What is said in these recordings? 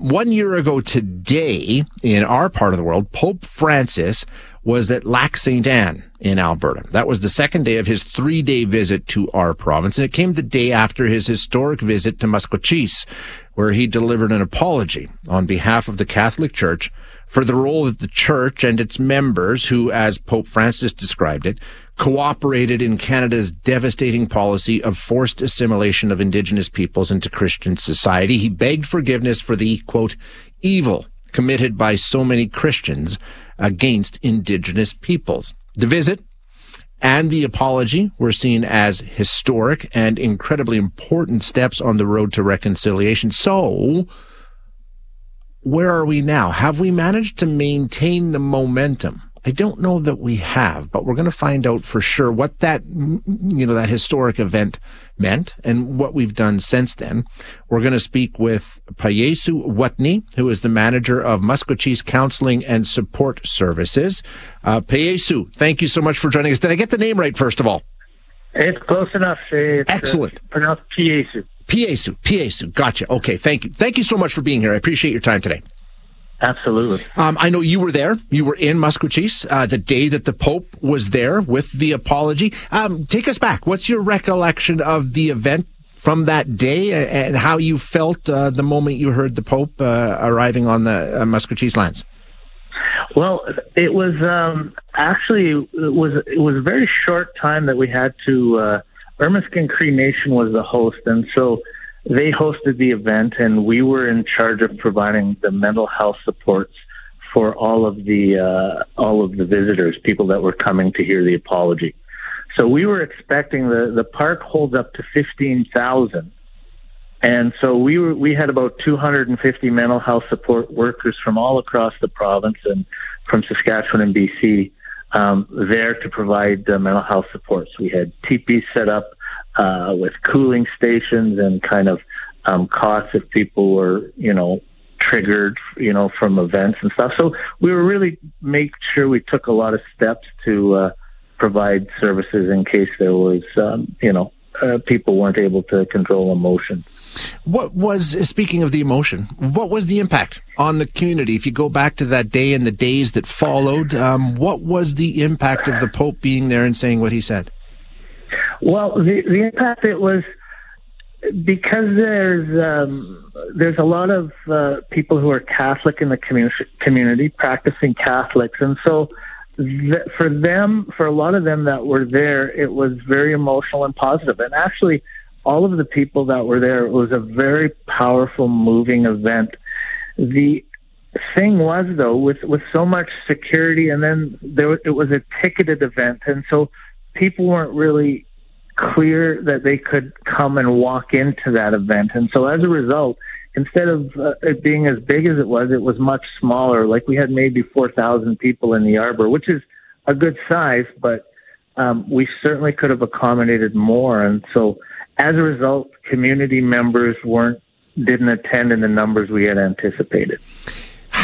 One year ago today, in our part of the world, Pope Francis was at Lac St. Anne in Alberta. That was the second day of his three day visit to our province, and it came the day after his historic visit to Maskwacis, where he delivered an apology on behalf of the Catholic Church for the role that the church and its members, who, as Pope Francis described it, cooperated in Canada's devastating policy of forced assimilation of Indigenous peoples into Christian society. He begged forgiveness for the, quote, evil committed by so many Christians against Indigenous peoples. The visit and the apology were seen as historic and incredibly important steps on the road to reconciliation. So, where are we now? Have we managed to maintain the momentum? I don't know that we have, but we're going to find out for sure what that, you know, that historic event meant and what we've done since then. We're going to speak with Peyasu Wuttunee, who is the manager of Maskwacis Counseling and Support Services. Uh, Peyasu, thank you so much for joining us. Did I get the name right, first of all? It's close enough. It's, uh, Excellent. Pronounced Piesu. Piesu, Piesu. Gotcha. Okay, thank you. Thank you so much for being here. I appreciate your time today. Absolutely. Um, I know you were there. You were in Maskwacis uh, the day that the Pope was there with the apology. Um, take us back. What's your recollection of the event from that day and how you felt uh, the moment you heard the Pope uh, arriving on the uh, Maskwacis lands? Well, it was um, actually it was it was a very short time that we had to. Uh, Ermineskin Cree Nation was the host, and so they hosted the event, and we were in charge of providing the mental health supports for all of the uh, all of the visitors, people that were coming to hear the apology. So we were expecting the the park holds up to fifteen thousand, and so we were we had about two hundred and fifty mental health support workers from all across the province and from Saskatchewan and BC um, there to provide uh, mental health supports. We had teepees set up uh, with cooling stations and kind of um, cots if people were, you know, triggered, you know, from events and stuff. So we were really make sure we took a lot of steps to uh, provide services in case there was, um, you know, uh, people weren't able to control emotion. What was, speaking of the emotion, what was the impact on the community? If you go back to that day and the days that followed, um, what was the impact of the Pope being there and saying what he said? Well, the the impact it was because there's um, there's a lot of uh, people who are Catholic in the community, community practicing Catholics, and so th- for them, for a lot of them that were there, it was very emotional and positive. And actually, all of the people that were there, it was a very powerful, moving event. The thing was though, with with so much security, and then there it was a ticketed event, and so people weren't really clear that they could come and walk into that event. And so as a result, instead of uh, it being as big as it was, it was much smaller. Like we had maybe 4,000 people in the arbor, which is a good size, but um, we certainly could have accommodated more. And so as a result, community members weren't didn't attend in the numbers we had anticipated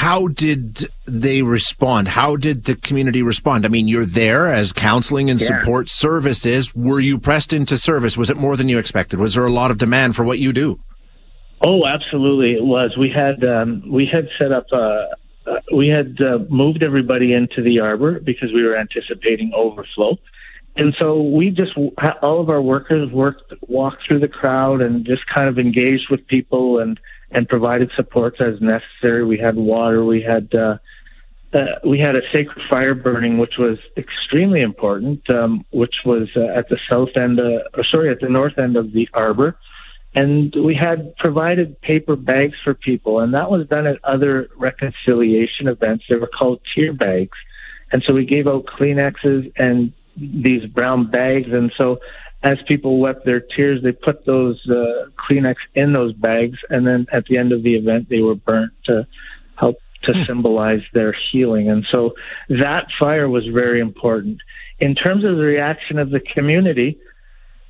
how did they respond? How did the community respond? I mean, you're there as counseling and yeah. support services. Were you pressed into service? Was it more than you expected? Was there a lot of demand for what you do? Oh, absolutely, it was. We had um, we had set up. Uh, uh, we had uh, moved everybody into the arbor because we were anticipating overflow, and so we just all of our workers worked walked through the crowd and just kind of engaged with people and and provided supports as necessary. We had water. We had uh, uh, we had a sacred fire burning, which was extremely important, um, which was uh, at the south end, uh, or sorry, at the north end of the arbor. And we had provided paper bags for people, and that was done at other reconciliation events. They were called tear bags. And so we gave out Kleenexes and these brown bags. And so as people wept their tears, they put those uh, Kleenex in those bags, and then at the end of the event, they were burnt to help to hmm. symbolize their healing. And so that fire was very important. In terms of the reaction of the community,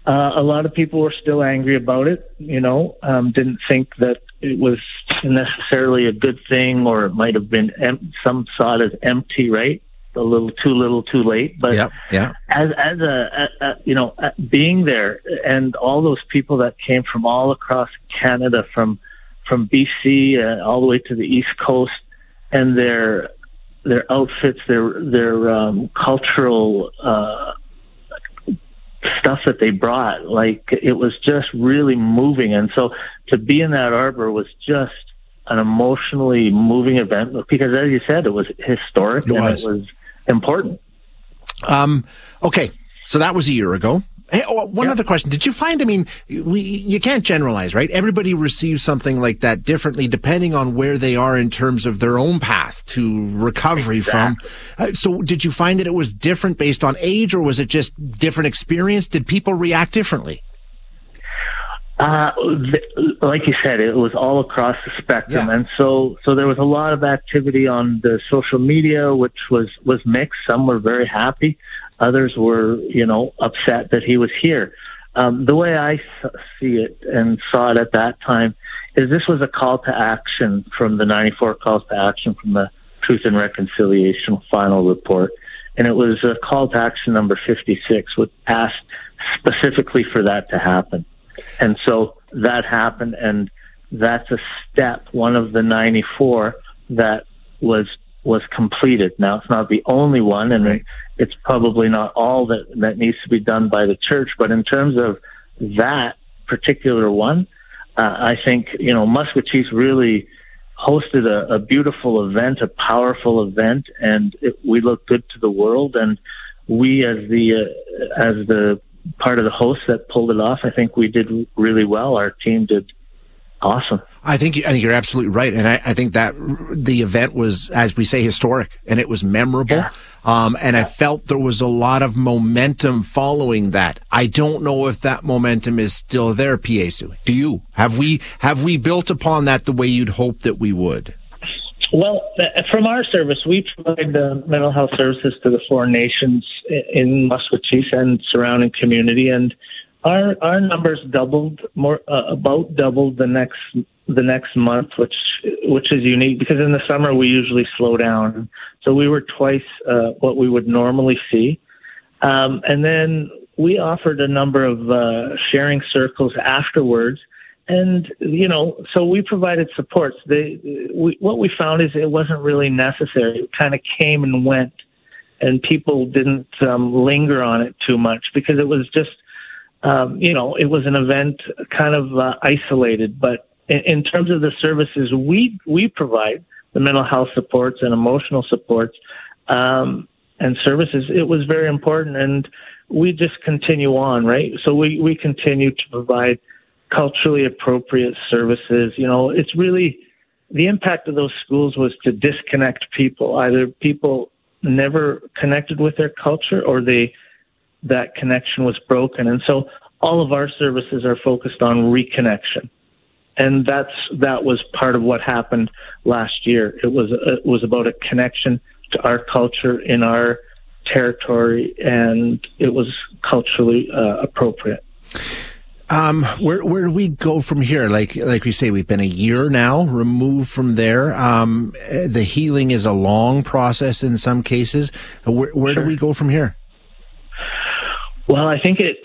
uh, a lot of people were still angry about it. You know, um, didn't think that it was necessarily a good thing, or it might have been em- some saw it as empty, right? A little too little too late but yeah yeah as as a, a, a you know being there and all those people that came from all across canada from from BC uh, all the way to the East Coast, and their their outfits, their their um, cultural uh, stuff that they brought, like it was just really moving. And so to be in that arbor was just an emotionally moving event because, as you said, it was historic it and was. it was important. Um, okay, so that was a year ago. Hey, oh, one other question. Did you find, I mean, we, you can't generalize, right? Everybody receives something like that differently depending on where they are in terms of their own path to recovery exactly. from. Uh, so did you find that it was different based on age or was it just different experience? Did people react differently? Uh, like you said, it was all across the spectrum, yeah. and so so there was a lot of activity on the social media, which was was mixed. Some were very happy, others were, you know, upset that he was here. Um, the way I see it and saw it at that time is this was a call to action from the 94 calls to action from the Truth and Reconciliation final report. And it was a call to action number 56, which asked specifically for that to happen. And so that happened, and that's a step, one of the 94 that was was completed. Now it's not the only one, and right. it's probably not all that that needs to be done by the church. But in terms of that particular one, uh, I think you know Maskwacis really hosted a, a, beautiful event, a powerful event, and it, we looked good to the world. And we, as the uh, as the part of the host that pulled it off, I think we did really well. Our team did awesome. I think I think you're absolutely right, and I, I, think that the event was, as we say, historic, and it was memorable. Yeah. Um, and yeah. I felt there was a lot of momentum following that. I don't know if that momentum is still there, Piesu. Do you? Have we have we built upon that the way you'd hope that we would? Well, uh, from our service, we provide the mental health services to the four nations in Maskwacis and surrounding community, and our our numbers doubled more uh, about doubled the next the next month, which which is unique because in the summer we usually slow down. So we were twice uh, what we would normally see, um, and then we offered a number of uh, sharing circles afterwards. And you know, so we provided supports. They, we, what we found is it wasn't really necessary. It kind of came and went, and people didn't um, linger on it too much because it was just um, you know, it was an event kind of uh, isolated. But in, in, terms of the services we we provide, the mental health supports and emotional supports um, and services, it was very important, and we just continue on, right? So we we continue to provide culturally appropriate services. You know, it's really the impact of those schools was to disconnect people. Either people never connected with their culture or they that connection was broken. And so all of our services are focused on reconnection. And that's that was part of what happened last year. It was it was about a connection to our culture in our territory, and it was culturally uh, appropriate. Um, where where do we go from here? Like like we say, we've been a year now removed from there. Um, the healing is a long process in some cases. Where where sure. do we go from here? Well, I think it,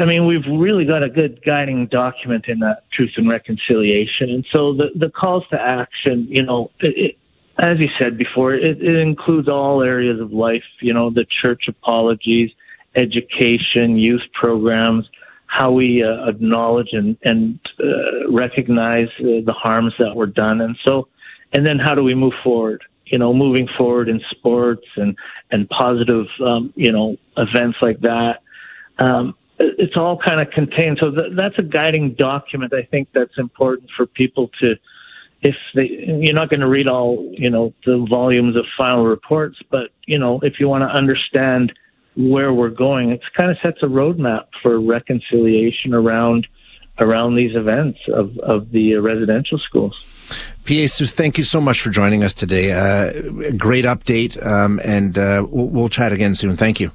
I mean, we've really got a good guiding document in that truth and reconciliation. And so the, the calls to action, you know, it, it, as you said before, it, it includes all areas of life, you know, the church apologies, education, youth programs, how we uh, acknowledge and, and uh, recognize uh, the harms that were done. And so, and then how do we move forward? You know, moving forward in sports and, and positive, um, you know, events like that um, it's all kind of contained. So th- that's a guiding document. I think that's important for people to, if they, you're not going to read all, you know, the volumes of final reports, but you know, if you want to understand where we're going, it kind of sets a roadmap for reconciliation around around these events of, of the residential schools. Piesu, thank you so much for joining us today. Uh, great update, um, and uh, we'll, we'll chat again soon. Thank you.